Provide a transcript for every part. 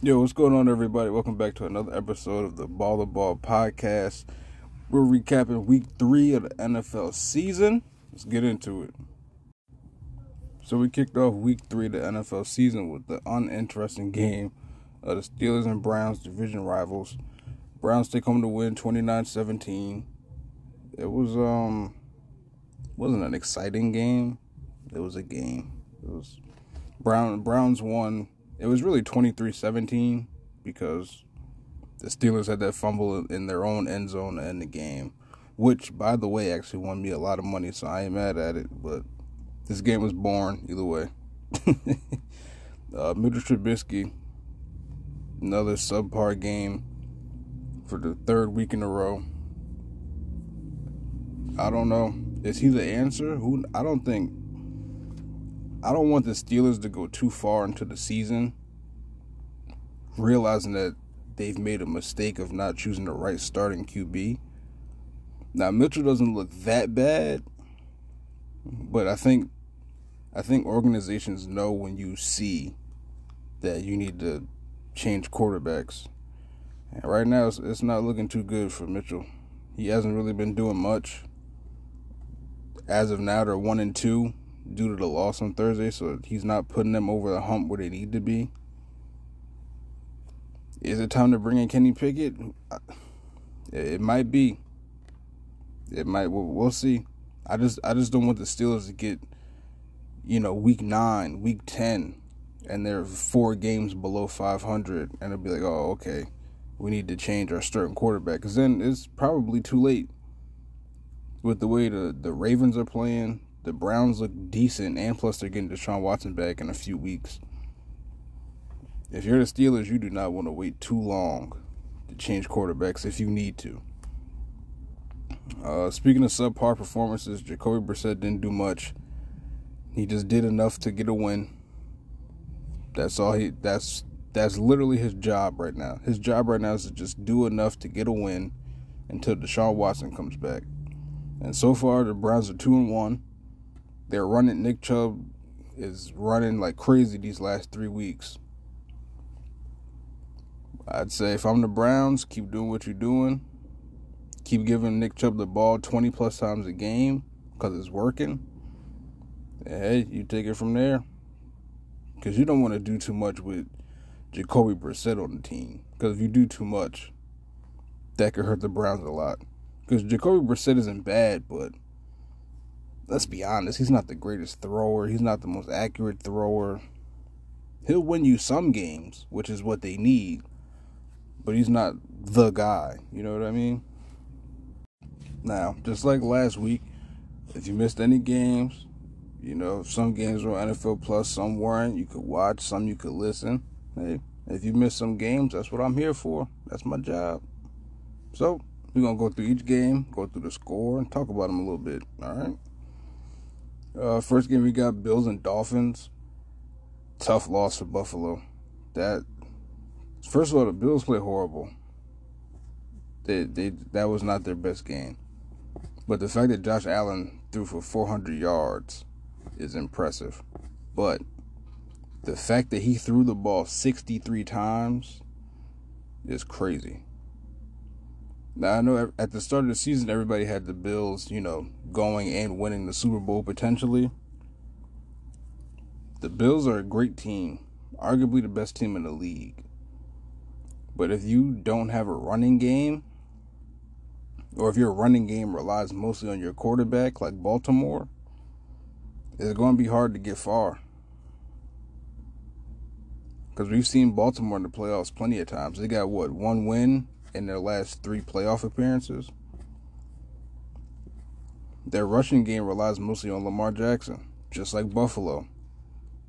Yo, what's going on, everybody? Welcome back to another episode of the Ball to Ball podcast. We're recapping week three of the NFL season. Let's get into it. So, we kicked off week three of the NFL season with the uninteresting game of the Steelers and Browns division rivals. Browns take home the win 29 17. It was, um, wasn't an exciting game. It was a game. It was Brown Browns won it was really 23-17 because the Steelers had that fumble in their own end zone to end the game, which, by the way, actually won me a lot of money, so I ain't mad at it. But this game was born either way. uh, Mitchell Trubisky, another subpar game for the third week in a row. I don't know. Is he the answer? Who? I don't think I don't want the Steelers to go too far into the season, realizing that they've made a mistake of not choosing the right starting QB. Now Mitchell doesn't look that bad, but I think I think organizations know when you see that you need to change quarterbacks. And right now, it's, it's not looking too good for Mitchell. He hasn't really been doing much. As of now, they're one and two due to the loss on Thursday, so he's not putting them over the hump where they need to be. Is it time to bring in Kenny Pickett? It might be. It might. We'll see. I just, I just don't want the Steelers to get, you know, week nine, week ten, and they're four games below 500, and it'll be like, oh, okay, we need to change our starting quarterback, because then it's probably too late. With the way the the Ravens are playing, the Browns look decent, and plus they're getting Deshaun Watson back in a few weeks. If you're the Steelers, you do not want to wait too long to change quarterbacks if you need to. Uh, speaking of subpar performances, Jacoby Brissett didn't do much. He just did enough to get a win. That's all he. That's that's literally his job right now. His job right now is to just do enough to get a win until Deshaun Watson comes back. And so far, the Browns are two and one. They're running. Nick Chubb is running like crazy these last three weeks. I'd say if I'm the Browns, keep doing what you're doing. Keep giving Nick Chubb the ball 20 plus times a game because it's working. hey, you take it from there. Because you don't want to do too much with Jacoby Brissett on the team. Because if you do too much, that could hurt the Browns a lot. Because Jacoby Brissett isn't bad, but let's be honest, he's not the greatest thrower. He's not the most accurate thrower. He'll win you some games, which is what they need, but he's not the guy. You know what I mean? Now, just like last week, if you missed any games, you know, some games were NFL Plus, some weren't. You could watch, some you could listen. Hey, if you missed some games, that's what I'm here for. That's my job. So, we're going to go through each game, go through the score, and talk about them a little bit. All right? Uh, first game we got Bills and Dolphins. Tough loss for Buffalo. That first of all, the Bills play horrible. They they that was not their best game. But the fact that Josh Allen threw for 400 yards is impressive. But the fact that he threw the ball 63 times is crazy. Now I know at the start of the season everybody had the Bills, you know, going and winning the Super Bowl potentially. The Bills are a great team, arguably the best team in the league. But if you don't have a running game, or if your running game relies mostly on your quarterback, like Baltimore, it's going to be hard to get far. Because we've seen Baltimore in the playoffs plenty of times. They got what, one win in their last three playoff appearances. Their rushing game relies mostly on Lamar Jackson, just like Buffalo.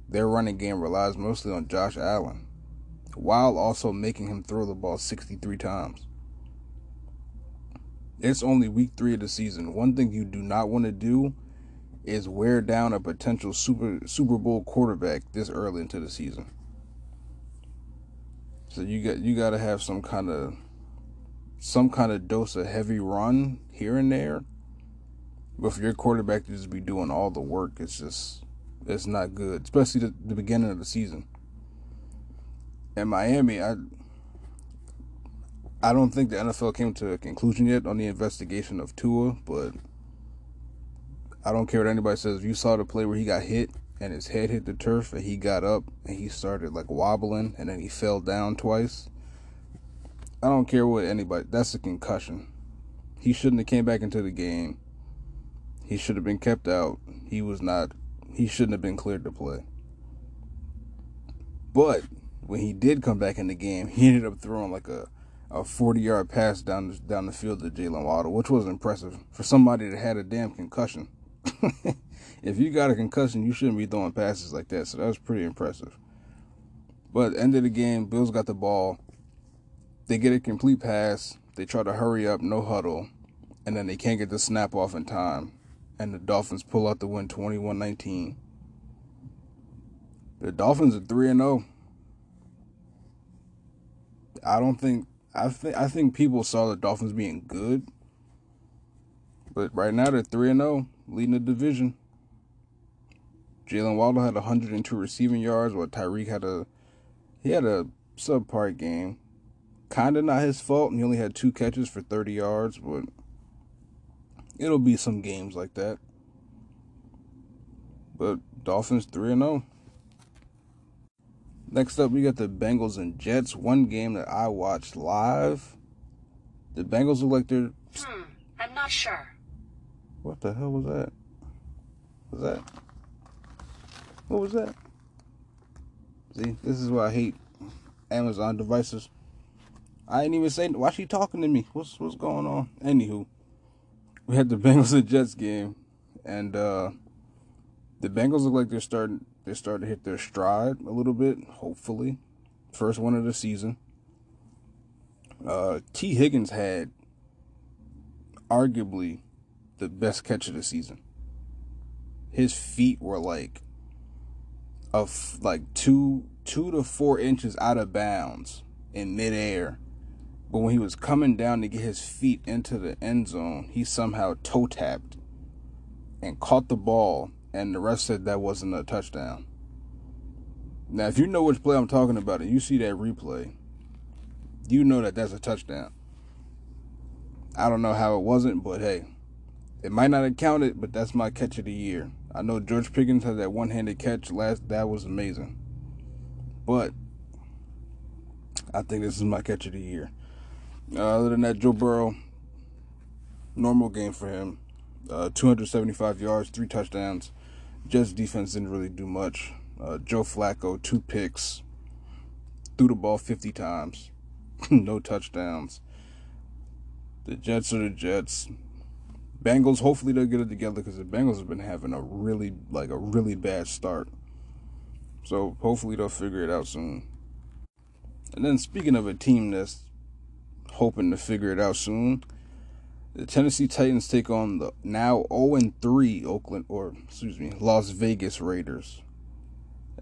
Their running game relies mostly on Josh Allen, while also making him throw the ball 63 times. It's only week three of the season. One thing you do not want to do is wear down a potential Super Super Bowl quarterback this early into the season. So you got you got to have some kind of some kind of dose of heavy run here and there. But for your quarterback to just be doing all the work, it's just it's not good, especially the, the beginning of the season. in Miami, I I don't think the NFL came to a conclusion yet on the investigation of Tua, but I don't care what anybody says. If you saw the play where he got hit and his head hit the turf and he got up and he started like wobbling and then he fell down twice. I don't care what anybody. That's a concussion. He shouldn't have came back into the game. He should have been kept out. He was not. He shouldn't have been cleared to play. But when he did come back in the game, he ended up throwing like a a 40 yard pass down the, down the field to Jaylen Waddle, which was impressive for somebody that had a damn concussion. if you got a concussion, you shouldn't be throwing passes like that. So that was pretty impressive. But end of the game, Bills got the ball. They get a complete pass. They try to hurry up, no huddle, and then they can't get the snap off in time. And the Dolphins pull out the win 21 19. The Dolphins are 3 0. I don't think I think I think people saw the Dolphins being good, but right now they're three and zero, leading the division. Jaylen Waddle had 102 receiving yards, while Tyreek had a he had a subpar game. Kinda not his fault, and he only had two catches for 30 yards, but it'll be some games like that. But Dolphins 3 and 0. Next up, we got the Bengals and Jets. One game that I watched live. The Bengals look like they're. Hmm, I'm not sure. What the hell was that? Was that? What was that? See, this is why I hate Amazon devices. I ain't even saying. Why she talking to me? What's what's going on? Anywho, we had the Bengals and Jets game, and uh the Bengals look like they're starting they're starting to hit their stride a little bit, hopefully. First one of the season. Uh, Tee Higgins had arguably the best catch of the season. His feet were like of like two two to four inches out of bounds in midair. But when he was coming down to get his feet into the end zone, he somehow toe tapped and caught the ball and the rest said that wasn't a touchdown. Now, if you know which play I'm talking about and you see that replay, you know that that's a touchdown. I don't know how it wasn't, but hey, it might not have counted, but that's my catch of the year. I know George Pickens had that one-handed catch last. That was amazing, but I think this is my catch of the year. Uh, other than that, Joe Burrow, normal game for him. Uh, 275 yards, three touchdowns. Jets defense didn't really do much. Uh, Joe Flacco, two picks, threw the ball 50 times, no touchdowns. The Jets are the Jets. Bengals, hopefully they'll get it together because the Bengals have been having a really, like a really bad start. So hopefully they'll figure it out soon. And then speaking of a team that's hoping to figure it out soon, the Tennessee Titans take on the now 0 3 Oakland, or excuse me, Las Vegas Raiders.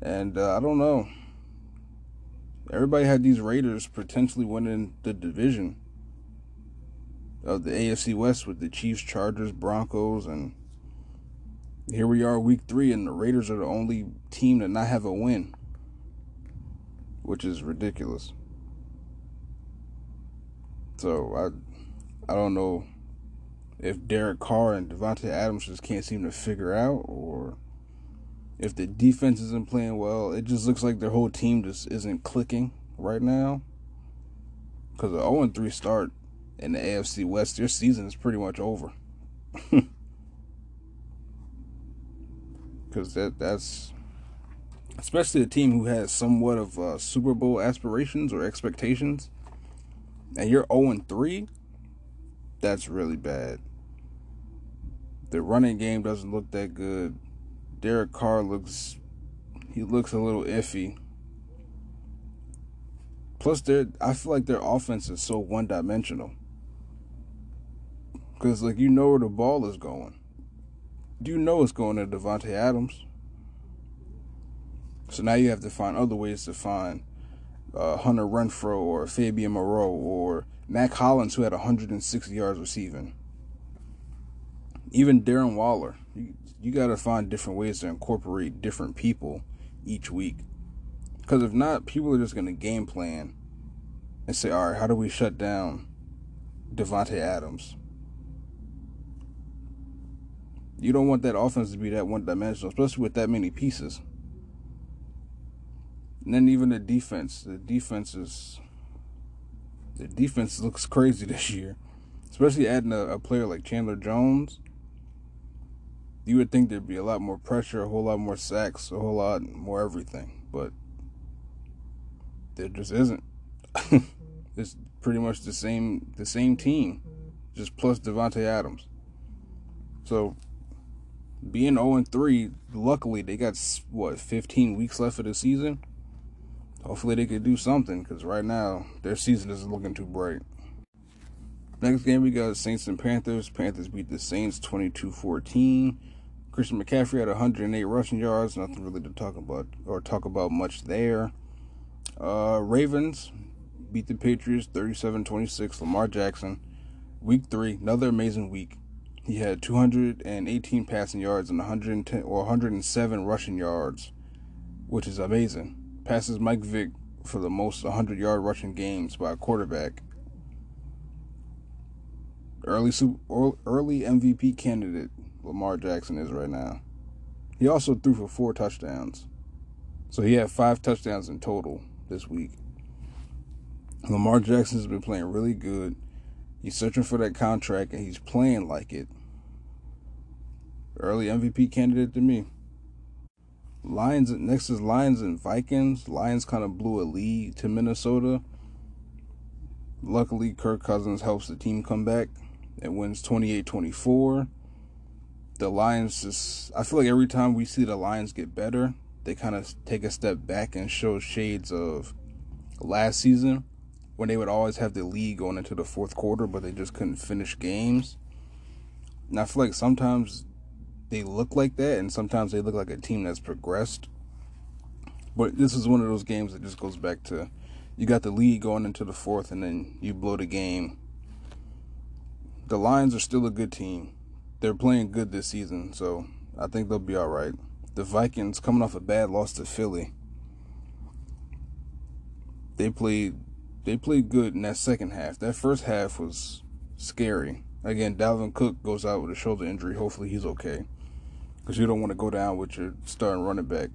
And uh, I don't know. Everybody had these Raiders potentially winning the division of the AFC West with the Chiefs, Chargers, Broncos, and here we are, week three, and the Raiders are the only team to not have a win, which is ridiculous. So I, I don't know if Derek Carr and Davante Adams just can't seem to figure out, or if the defense isn't playing well. It just looks like their whole team just isn't clicking right now. Because the 0 3 start in the AFC West, their season is pretty much over. Because that that's especially a team who has somewhat of uh, Super Bowl aspirations or expectations, and you're 0 3, that's really bad. The running game doesn't look that good. Derek Carr looks he looks a little iffy. Plus, their I feel like their offense is so one dimensional. Because like you know where the ball is going. Do You know it's going to Davante Adams. So now you have to find other ways to find uh, Hunter Renfrow or Fabian Moreau or Mack Hollins, who had 160 yards receiving. Even Darren Waller. You, you got to find different ways to incorporate different people each week. Because if not, people are just going to game plan and say, all right, how do we shut down Davante Adams? You don't want that offense to be that one dimensional, especially with that many pieces. And then even the defense. The defense is the defense looks crazy this year. Especially adding a, a player like Chandler Jones. You would think there'd be a lot more pressure, a whole lot more sacks, a whole lot more everything. But there just isn't. it's pretty much the same the same team. Just plus Davante Adams. So being 0 3, luckily they got what 15 weeks left of the season. Hopefully they could do something because right now their season isn't looking too bright. Next game we got Saints and Panthers. Panthers beat the Saints 22-14. Christian McCaffrey had 108 rushing yards. Nothing really to talk about or talk about much there. Uh, Ravens beat the Patriots 37-26. Lamar Jackson, week three, another amazing week. He had 218 passing yards and 110 or 107 rushing yards, which is amazing. Passes Mike Vick for the most 100 yard rushing games by a quarterback. Early early MVP candidate Lamar Jackson is right now. He also threw for four touchdowns. So he had five touchdowns in total this week. Lamar Jackson's been playing really good. He's searching for that contract and he's playing like it. Early MVP candidate to me. Lions and next is Lions and Vikings. Lions kind of blew a lead to Minnesota. Luckily, Kirk Cousins helps the team come back and wins 28-24. The Lions just I feel like every time we see the Lions get better, they kind of take a step back and show shades of last season when they would always have the lead going into the fourth quarter, but they just couldn't finish games. And I feel like sometimes they look like that, and sometimes they look like a team that's progressed. But this is one of those games that just goes back to you got the lead going into the fourth, and then you blow the game. The Lions are still a good team. They're playing good this season, so I think they'll be all right. The Vikings coming off a bad loss to Philly. They played they played good in that second half. That first half was scary. Again, Dalvin Cook goes out with a shoulder injury. Hopefully he's okay because you don't want to go down with your starting running back.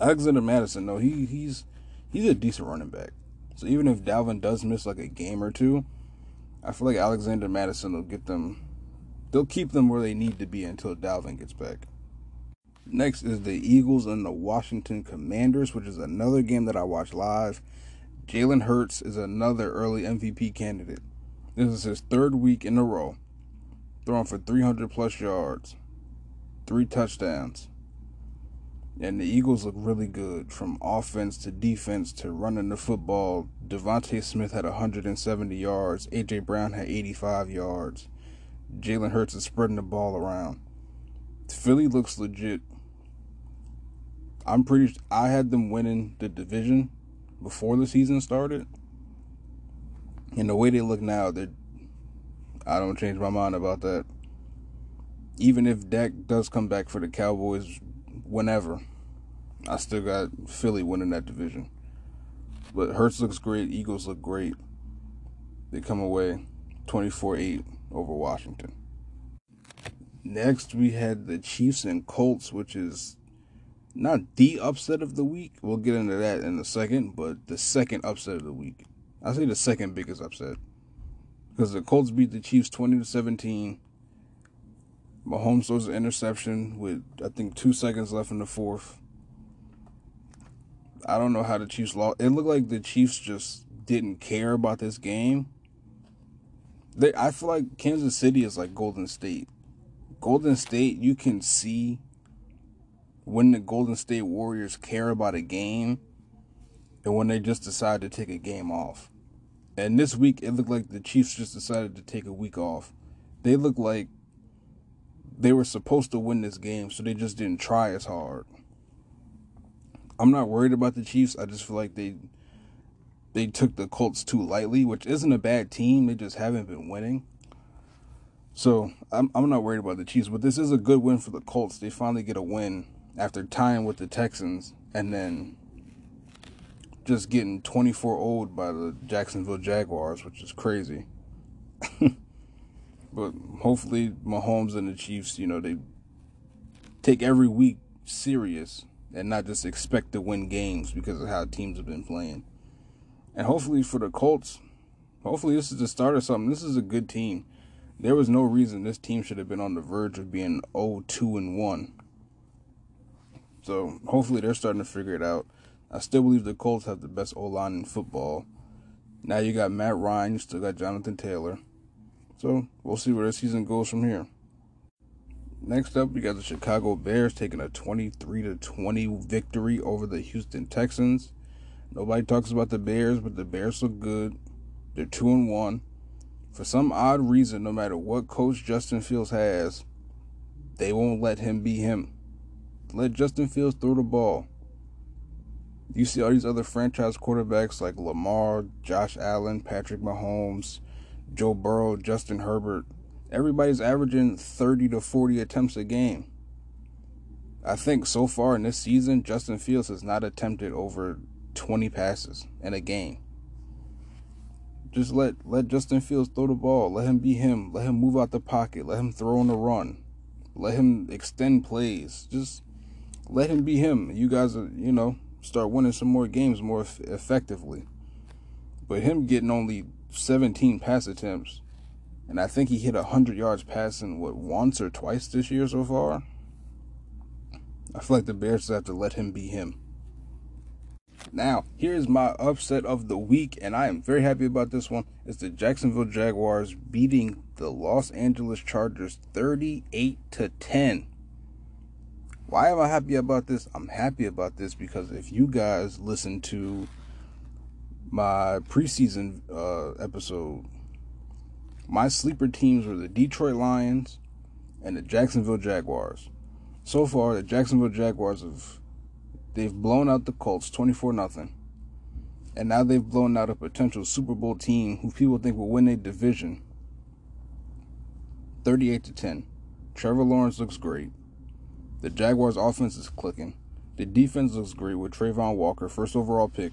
Alexander Mattison, though, he he's he's a decent running back. So even if Dalvin does miss like a game or two, I feel like Alexander Mattison will get them. They'll keep them where they need to be until Dalvin gets back. Next is the Eagles and the Washington Commanders, which is another game that I watch live. Jalen Hurts is another early MVP candidate. This is his third week in a row throwing for 300 plus yards, three touchdowns. And the Eagles look really good from offense to defense to running the football. DeVonta Smith had 170 yards. A.J. Brown had 85 yards. Jalen Hurts is spreading the ball around. Philly looks legit. I'm pretty. I had them winning the division before the season started, and the way they look now, they're I don't change my mind about that. Even if Dak does come back for the Cowboys whenever, I still got Philly winning that division. But Hurts looks great. Eagles look great. They come away 24 8 over Washington. Next, we had the Chiefs and Colts, which is not the upset of the week. We'll get into that in a second, but the second upset of the week. I say the second biggest upset because the Colts beat the Chiefs 20 to 17. Mahomes throws an interception with I think two seconds left in the fourth. I don't know how the Chiefs lost. It looked like the Chiefs just didn't care about this game. They, I feel like Kansas City is like Golden State. Golden State, you can see when the Golden State Warriors care about a game and when they just decide to take a game off. And this week, it looked like the Chiefs just decided to take a week off. They looked like they were supposed to win this game, so they just didn't try as hard. I'm not worried about the Chiefs. I just feel like they they took the Colts too lightly, which isn't a bad team. They just haven't been winning. So I'm I'm not worried about the Chiefs, but this is a good win for the Colts. They finally get a win after tying with the Texans and then just getting 24 old by the Jacksonville Jaguars, which is crazy. but hopefully, Mahomes and the Chiefs, you know, they take every week serious and not just expect to win games because of how teams have been playing. And hopefully for the Colts, hopefully this is the start of something. This is a good team. There was no reason this team should have been on the verge of being 0-2 and 1. So hopefully they're starting to figure it out. I still believe the Colts have the best O line in football. Now you got Matt Ryan, you still got Jonathan Taylor. So we'll see where the season goes from here. Next up, we got the Chicago Bears taking a 23 to 20 victory over the Houston Texans. Nobody talks about the Bears, but the Bears look good. They're 2 and 1. For some odd reason, no matter what coach Justin Fields has, they won't let him be him. Let Justin Fields throw the ball. You see all these other franchise quarterbacks like Lamar, Josh Allen, Patrick Mahomes, Joe Burrow, Justin Herbert everybody's averaging 30 to 40 attempts a game. I think so far in this season, Justin Fields has not attempted over 20 passes in a game. Just let let Justin Fields throw the ball. Let him be him. Let him move out the pocket. Let him throw on the run. Let him extend plays. Just let him be him. You guys are, you know, start winning some more games more effectively. But him getting only 17 pass attempts and I think he hit 100 yards passing, what, once or twice this year so far? I feel like the Bears have to let him be him. Now, here's my upset of the week, and I am very happy about this one. It's the Jacksonville Jaguars beating the Los Angeles Chargers 38 to 10. Why am I happy about this? I'm happy about this because if you guys listen to my preseason uh, episode my sleeper teams were the Detroit Lions and the Jacksonville Jaguars. So far, the Jacksonville Jaguars have they've blown out the Colts 24 nothing. And now they've blown out a potential Super Bowl team who people think will win a division 38 to 10. Trevor Lawrence looks great. The Jaguars offense is clicking. The defense looks great with Travon Walker, first overall pick.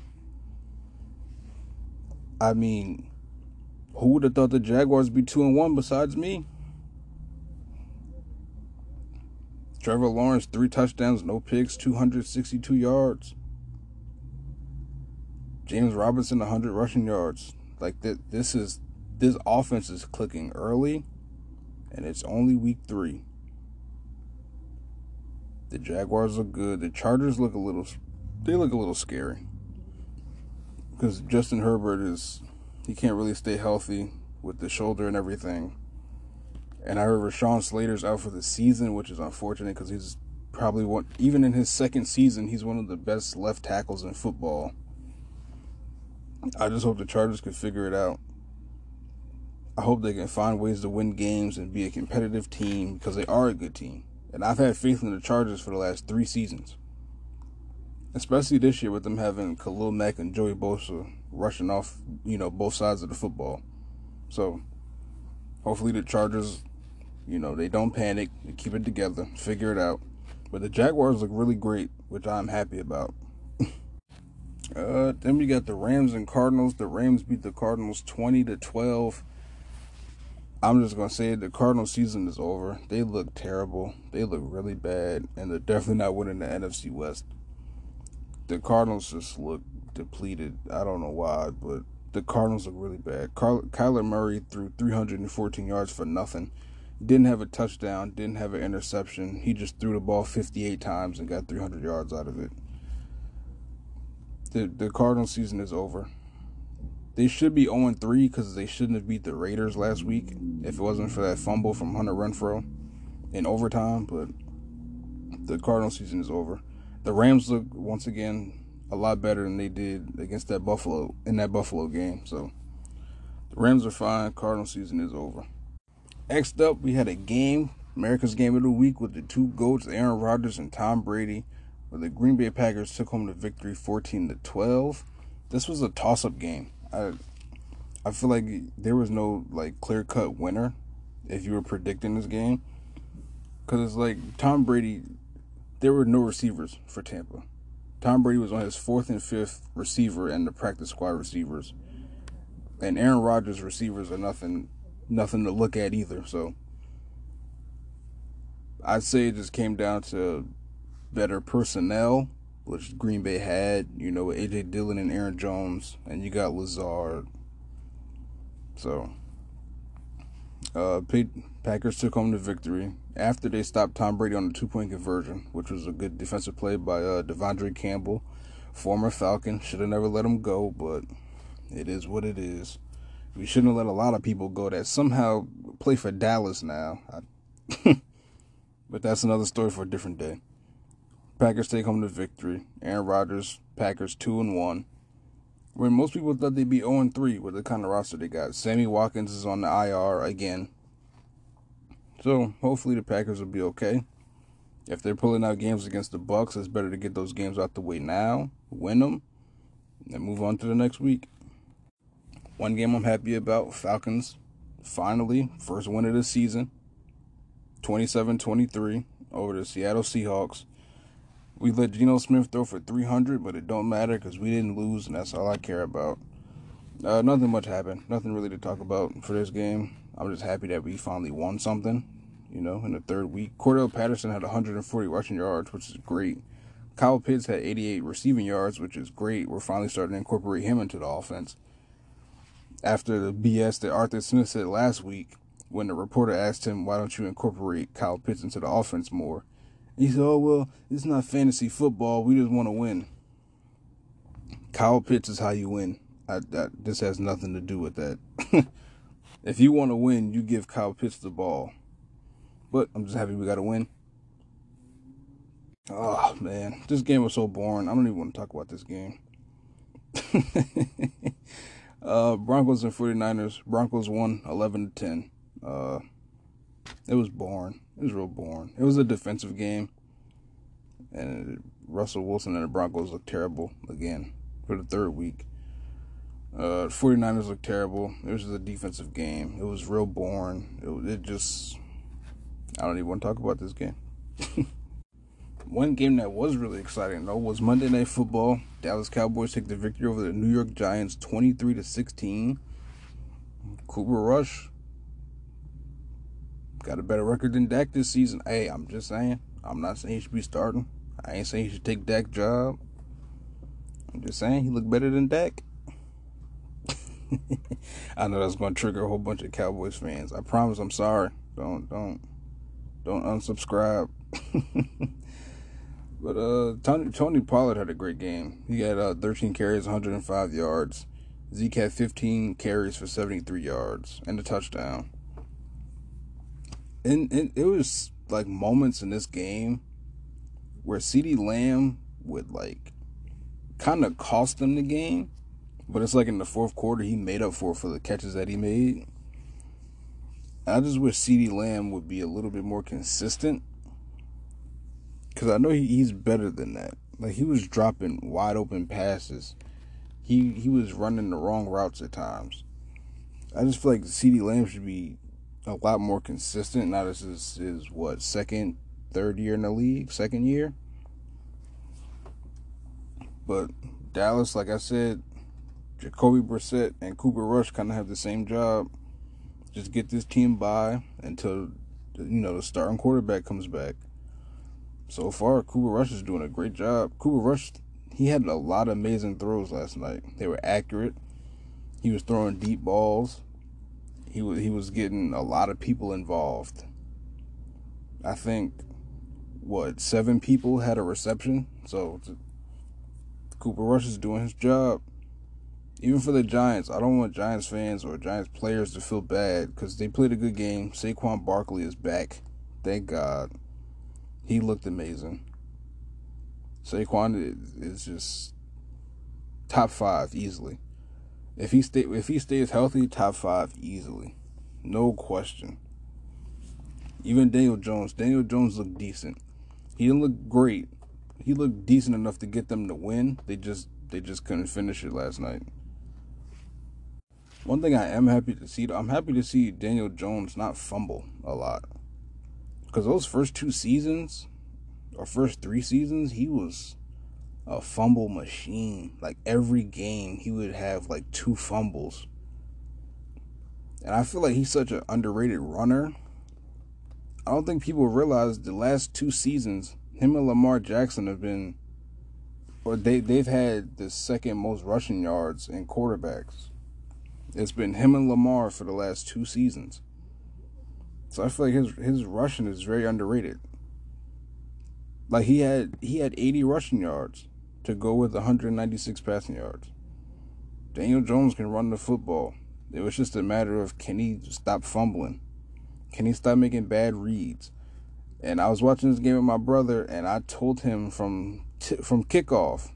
I mean, who would have thought the Jaguars be two and one besides me? Trevor Lawrence, three touchdowns, no picks, 262 yards. James Robinson, 100 rushing yards. Like that, this is this offense is clicking early, and it's only week three. The Jaguars look good. The Chargers look a little, they look a little scary because Justin Herbert is he can't really stay healthy with the shoulder and everything. And I heard Rashawn Slater's out for the season, which is unfortunate because he's probably one, even in his second season, he's one of the best left tackles in football. I just hope the Chargers can figure it out. I hope they can find ways to win games and be a competitive team because they are a good team. And I've had faith in the Chargers for the last three seasons. Especially this year with them having Khalil Mack and Joey Bosa rushing off, you know, both sides of the football. So hopefully the Chargers, you know, they don't panic, they keep it together, figure it out. But the Jaguars look really great, which I'm happy about. uh, then we got the Rams and Cardinals. The Rams beat the Cardinals 20 to 12. I'm just gonna say the Cardinal season is over. They look terrible. They look really bad, and they're definitely not winning the NFC West. The Cardinals just look depleted. I don't know why, but the Cardinals look really bad. Kyler Murray threw 314 yards for nothing. Didn't have a touchdown, didn't have an interception. He just threw the ball 58 times and got 300 yards out of it. The the Cardinal season is over. They should be 0 3 because they shouldn't have beat the Raiders last week if it wasn't for that fumble from Hunter Renfrow in overtime. But the Cardinal season is over. The Rams look once again a lot better than they did against that Buffalo in that Buffalo game. So the Rams are fine. Cardinal season is over. Next up, we had a game, America's Game of the Week, with the two goats, Aaron Rodgers and Tom Brady, where the Green Bay Packers took home the victory, fourteen to twelve. This was a toss-up game. I I feel like there was no like clear-cut winner if you were predicting this game, because it's like Tom Brady. There were no receivers for Tampa Tom Brady was on his fourth and fifth receiver and the practice squad receivers. And Aaron Rodgers receivers are nothing nothing to look at either. So I'd say it just came down to better personnel, which Green Bay had, you know, AJ Dillon and Aaron Jones, and you got Lazard. So uh, Packers took home the victory after they stopped Tom Brady on the two point conversion, which was a good defensive play by uh, De'Vondre Campbell, former Falcon. Should have never let him go, but it is what it is. We shouldn't have let a lot of people go that somehow play for Dallas now. I, but that's another story for a different day. Packers take home the victory. Aaron Rodgers, Packers 2 and 1. When most people thought they'd be 0 3 with the kind of roster they got. Sammy Watkins is on the IR again. So hopefully the Packers will be okay. If they're pulling out games against the Bucs, it's better to get those games out the way now, win them, and move on to the next week. One game I'm happy about Falcons, finally, first win of the season, 27 23 over the Seattle Seahawks. We let Geno Smith throw for 300, but it don't matter because we didn't lose, and that's all I care about. Uh, nothing much happened. Nothing really to talk about for this game. I'm just happy that we finally won something, you know, in the third week. Cordell Patterson had 140 rushing yards, which is great. Kyle Pitts had 88 receiving yards, which is great. We're finally starting to incorporate him into the offense. After the BS that Arthur Smith said last week, when the reporter asked him, why don't you incorporate Kyle Pitts into the offense more? He said, oh, well, it's not fantasy football. We just want to win. Kyle Pitts is how you win. I, I, this has nothing to do with that. if you want to win, you give Kyle Pitts the ball. But I'm just happy we got to win. Oh, man. This game was so boring. I don't even want to talk about this game. uh, Broncos and 49ers. Broncos won 11 to 10. Uh, it was boring. It was real boring. It was a defensive game. And Russell Wilson and the Broncos looked terrible again for the third week. Uh, 49ers looked terrible. It was just a defensive game. It was real boring. It, it just. I don't even want to talk about this game. One game that was really exciting though was Monday Night Football. Dallas Cowboys take the victory over the New York Giants 23 to 16. Cooper Rush got a better record than Dak this season. Hey, I'm just saying. I'm not saying he should be starting. I ain't saying he should take Dak's job. I'm just saying he looked better than Dak. I know that's to trigger a whole bunch of Cowboys fans. I promise I'm sorry. Don't don't don't unsubscribe. but uh, Tony Tony Pollard had a great game. He had uh, 13 carries, 105 yards. Zeke had 15 carries for 73 yards and a touchdown. And, and it was like moments in this game where CeeDee Lamb would like kind of cost them the game but it's like in the fourth quarter, he made up for for the catches that he made. I just wish CeeDee Lamb would be a little bit more consistent. Because I know he, he's better than that. Like, he was dropping wide open passes. He he was running the wrong routes at times. I just feel like CeeDee Lamb should be a lot more consistent. Now, this is his, what, second, third year in the league? Second year? But Dallas, like I said, Jacoby Brissett and Cooper Rush kind of have the same job. Just get this team by until you know the starting quarterback comes back. So far, Cooper Rush is doing a great job. Cooper Rush, he had a lot of amazing throws last night. They were accurate. He was throwing deep balls. He was he was getting a lot of people involved. I think what seven people had a reception. So Cooper Rush is doing his job even for the Giants, I don't want Giants fans or Giants players to feel bad because they played a good game. Saquon Barkley is back. Thank God. He looked amazing. Saquon is just top five easily. If he stay if he stays healthy, top five easily. No question. Even Daniel Jones. Daniel Jones looked decent. He didn't look great. He looked decent enough to get them to win. They just they just couldn't finish it last night. One thing I am happy to see, I'm happy to see Daniel Jones not fumble a lot. Because those first two seasons, or first three seasons, he was a fumble machine. Like every game, he would have like two fumbles. And I feel like he's such an underrated runner. I don't think people realize the last two seasons, him and Lamar Jackson have been, or they they've had the second most rushing yards in quarterbacks. It's been him and Lamar for the last two seasons. So I feel like his his rushing is very underrated. Like he had he had 80 rushing yards to go with 196 passing yards. Daniel Jones can run the football. It was just a matter of can he stop fumbling? Can he stop making bad reads? And I was watching this game with my brother, and I told him from t- from kickoff,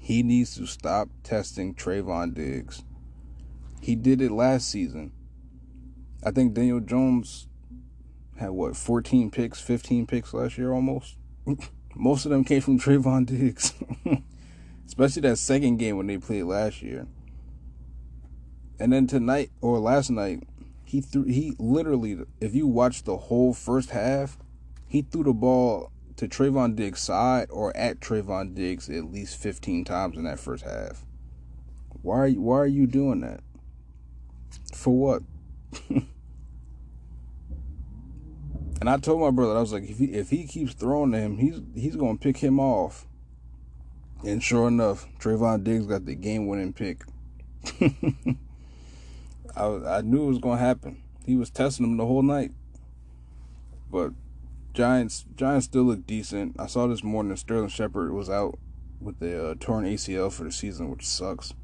he needs to stop testing Trevon Diggs. He did it last season. I think Daniel Jones had what 14 picks, 15 picks last year almost. Most of them came from Trevon Diggs, especially that second game when they played last year. And then tonight or last night, he threw he literally if you watch the whole first half, he threw the ball to Trevon Diggs' side or at Trevon Diggs at least 15 times in that first half. Why why are you doing that? For what? and I told my brother I was like if he if he keeps throwing to him, he's he's to pick him off. And sure enough, Trevon Diggs got the game-winning pick. I I knew it was gonna happen. He was testing them the whole night. But Giants Giants still look decent. I saw this morning Sterling Shepard was out with the uh, torn ACL for the season, which sucks.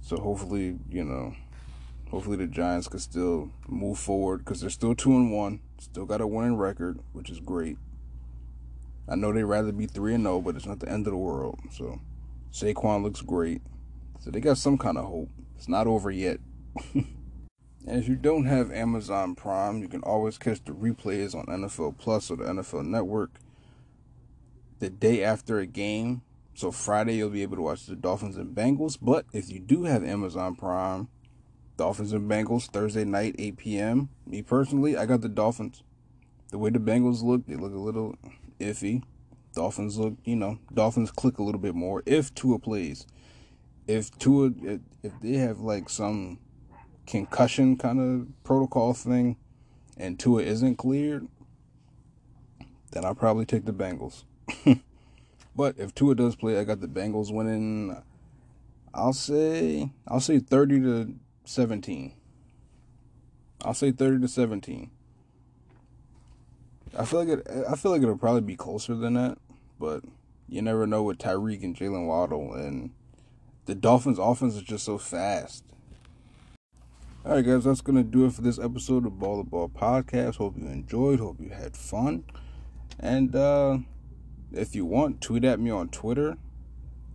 So hopefully, you know, hopefully the Giants can still move forward because they're still two and one, still got a winning record, which is great. I know they'd rather be three and zero, but it's not the end of the world. So Saquon looks great, so they got some kind of hope. It's not over yet. And if you don't have Amazon Prime, you can always catch the replays on NFL Plus or the NFL Network the day after a game. So Friday you'll be able to watch the Dolphins and Bengals. But if you do have Amazon Prime, Dolphins and Bengals Thursday night 8 p.m. Me personally, I got the Dolphins. The way the Bengals look, they look a little iffy. Dolphins look, you know, Dolphins click a little bit more if Tua plays. If Tua, if, if they have like some concussion kind of protocol thing and Tua isn't cleared, then I'll probably take the Bengals. but if Tua does play, I got the Bengals winning. I'll say I'll say 30 to 17. I'll say 30 to 17. I feel like it I feel like it'll probably be closer than that, but you never know with Tyreek and Jaylen Waddle and the Dolphins offense is just so fast. All right, guys, that's to do it for this episode of Ball to Ball Podcast. Hope you enjoyed. Hope you had fun. And uh, if you want, tweet at me on Twitter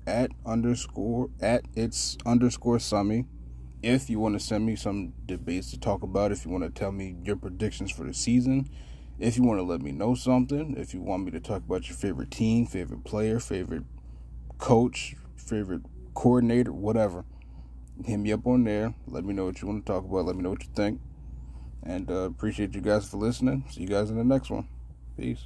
at underscore, at it's underscore Summy. If you want to send me some debates to talk about, if you want to tell me your predictions for the season, if you want to let me know something, if you want me to talk about your favorite team, favorite player, favorite coach, favorite coordinator, whatever hit me up on there. Let me know what you want to talk about. Let me know what you think. And uh, appreciate you guys for listening. See you guys in the next one. Peace.